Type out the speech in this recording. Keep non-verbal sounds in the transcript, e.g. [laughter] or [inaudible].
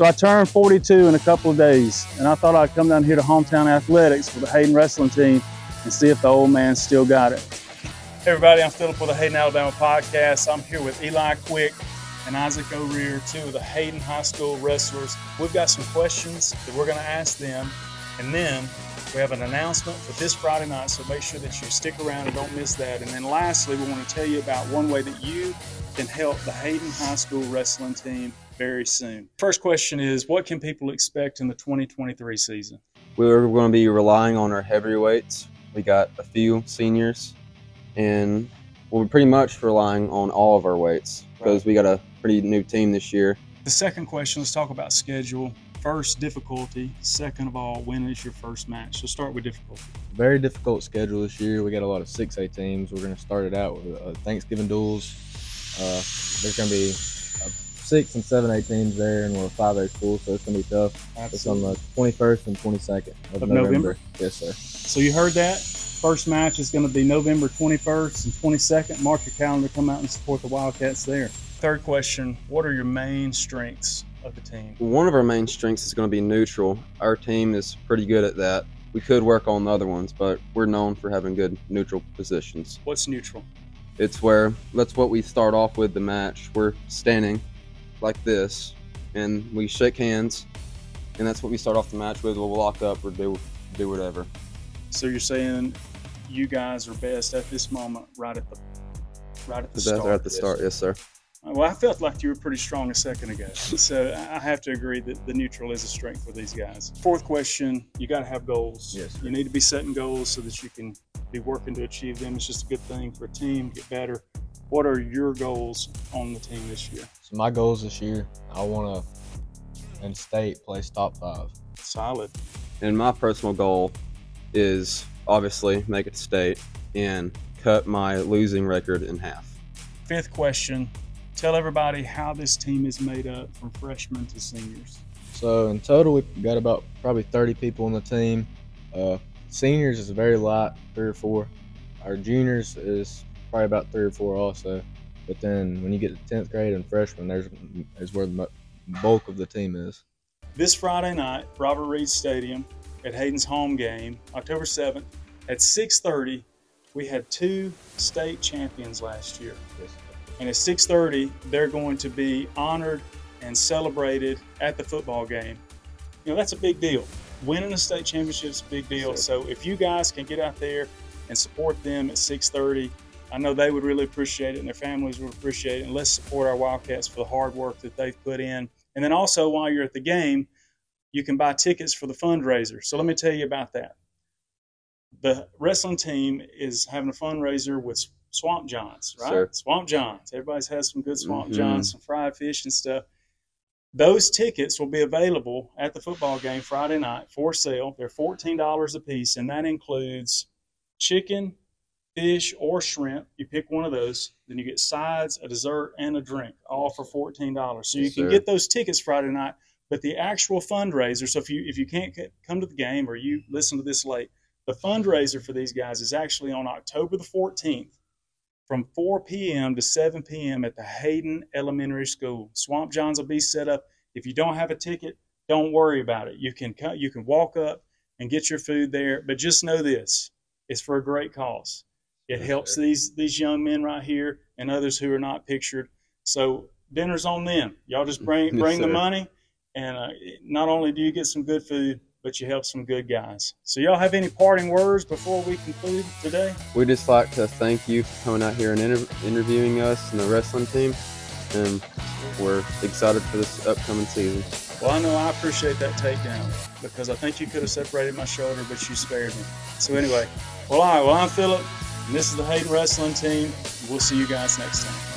So I turned 42 in a couple of days, and I thought I'd come down here to Hometown Athletics for the Hayden Wrestling team and see if the old man still got it. Hey everybody, I'm Philip with the Hayden Alabama podcast. I'm here with Eli Quick and Isaac O'Rear, two of the Hayden High School wrestlers. We've got some questions that we're going to ask them, and then we have an announcement for this Friday night, so make sure that you stick around and don't miss that. And then lastly, we want to tell you about one way that you can help the Hayden High School wrestling team very soon. First question is what can people expect in the 2023 season? We're going to be relying on our heavyweights. We got a few seniors, and we're pretty much relying on all of our weights because we got a pretty new team this year. The second question, let's talk about schedule. First, difficulty. Second of all, when is your first match? So start with difficulty. Very difficult schedule this year. We got a lot of 6A teams. We're going to start it out with uh, Thanksgiving duals. Uh, there's going to be six and seven A teams there, and we're a five A school, so it's gonna be tough. Absolutely. It's on the 21st and 22nd of, Of November. November? Yes, sir. So you heard that. First match is going to be November 21st and 22nd. Mark your calendar, come out and support the Wildcats there. Third question What are your main strengths of the team? One of our main strengths is going to be neutral. Our team is pretty good at that. We could work on the other ones, but we're known for having good neutral positions. What's neutral? It's where that's what we start off with the match. We're standing like this, and we shake hands, and that's what we start off the match with. We'll lock up or do do whatever. So you're saying you guys are best at this moment, right at the right at the The start. best are at the start, yes, sir. Uh, well, I felt like you were pretty strong a second ago. So I have to agree that the neutral is a strength for these guys. Fourth question you got to have goals. Yes, sir. You need to be setting goals so that you can be working to achieve them. It's just a good thing for a team to get better. What are your goals on the team this year? So my goals this year, I want to, in state, place top five. Solid. And my personal goal is obviously make it to state and cut my losing record in half. Fifth question tell everybody how this team is made up from freshmen to seniors. So in total, we've got about probably 30 people on the team. Uh, seniors is very light, three or four. Our juniors is probably about three or four also. But then when you get to 10th grade and freshmen, there's is where the bulk of the team is. This Friday night, Robert Reed Stadium at Hayden's home game, October 7th at 6:30, we had two state champions last year. And at 6:30, they're going to be honored and celebrated at the football game. You know, that's a big deal. Winning a state championship is a big deal. So if you guys can get out there and support them at 6:30, I know they would really appreciate it and their families would appreciate it. And let's support our Wildcats for the hard work that they've put in. And then also while you're at the game, you can buy tickets for the fundraiser. So let me tell you about that. The wrestling team is having a fundraiser with Swamp Johns, right? Sure. Swamp Johns. Everybody's had some good Swamp Mhm. Johns, some fried fish and stuff. Those tickets will be available at the football game Friday night for sale. They're $14 a piece, and that includes chicken, fish, or shrimp. You pick one of those. Then you get sides, a dessert, and a drink, all for $14. So you Yes, can sir. get those tickets Friday night. But the actual fundraiser, so if you if you can't come to the game or you listen to this late, the fundraiser for these guys is actually on October the 14th from 4 p.m. to 7 p.m. at the Hayden Elementary School. Swamp Johns will be set up. If you don't have a ticket, don't worry about it. You can you can walk up and get your food there. But just know this: it's for a great cause. It helps these these young men right here and others who are not pictured. So dinner's on them. Y'all just bring [laughs] Yes, bring the money, and uh, not only do you get some good food, but you help some good guys. So y'all have any parting words before we conclude today? We'd just like to thank you for coming out here and inter- interviewing us and the wrestling team, and we're excited for this upcoming season. Well, I know I appreciate that takedown because I think you could have separated my shoulder, but you spared me. So anyway, well, all right. Well, I'm Philip, and this is the Hayden Wrestling Team. We'll see you guys next time.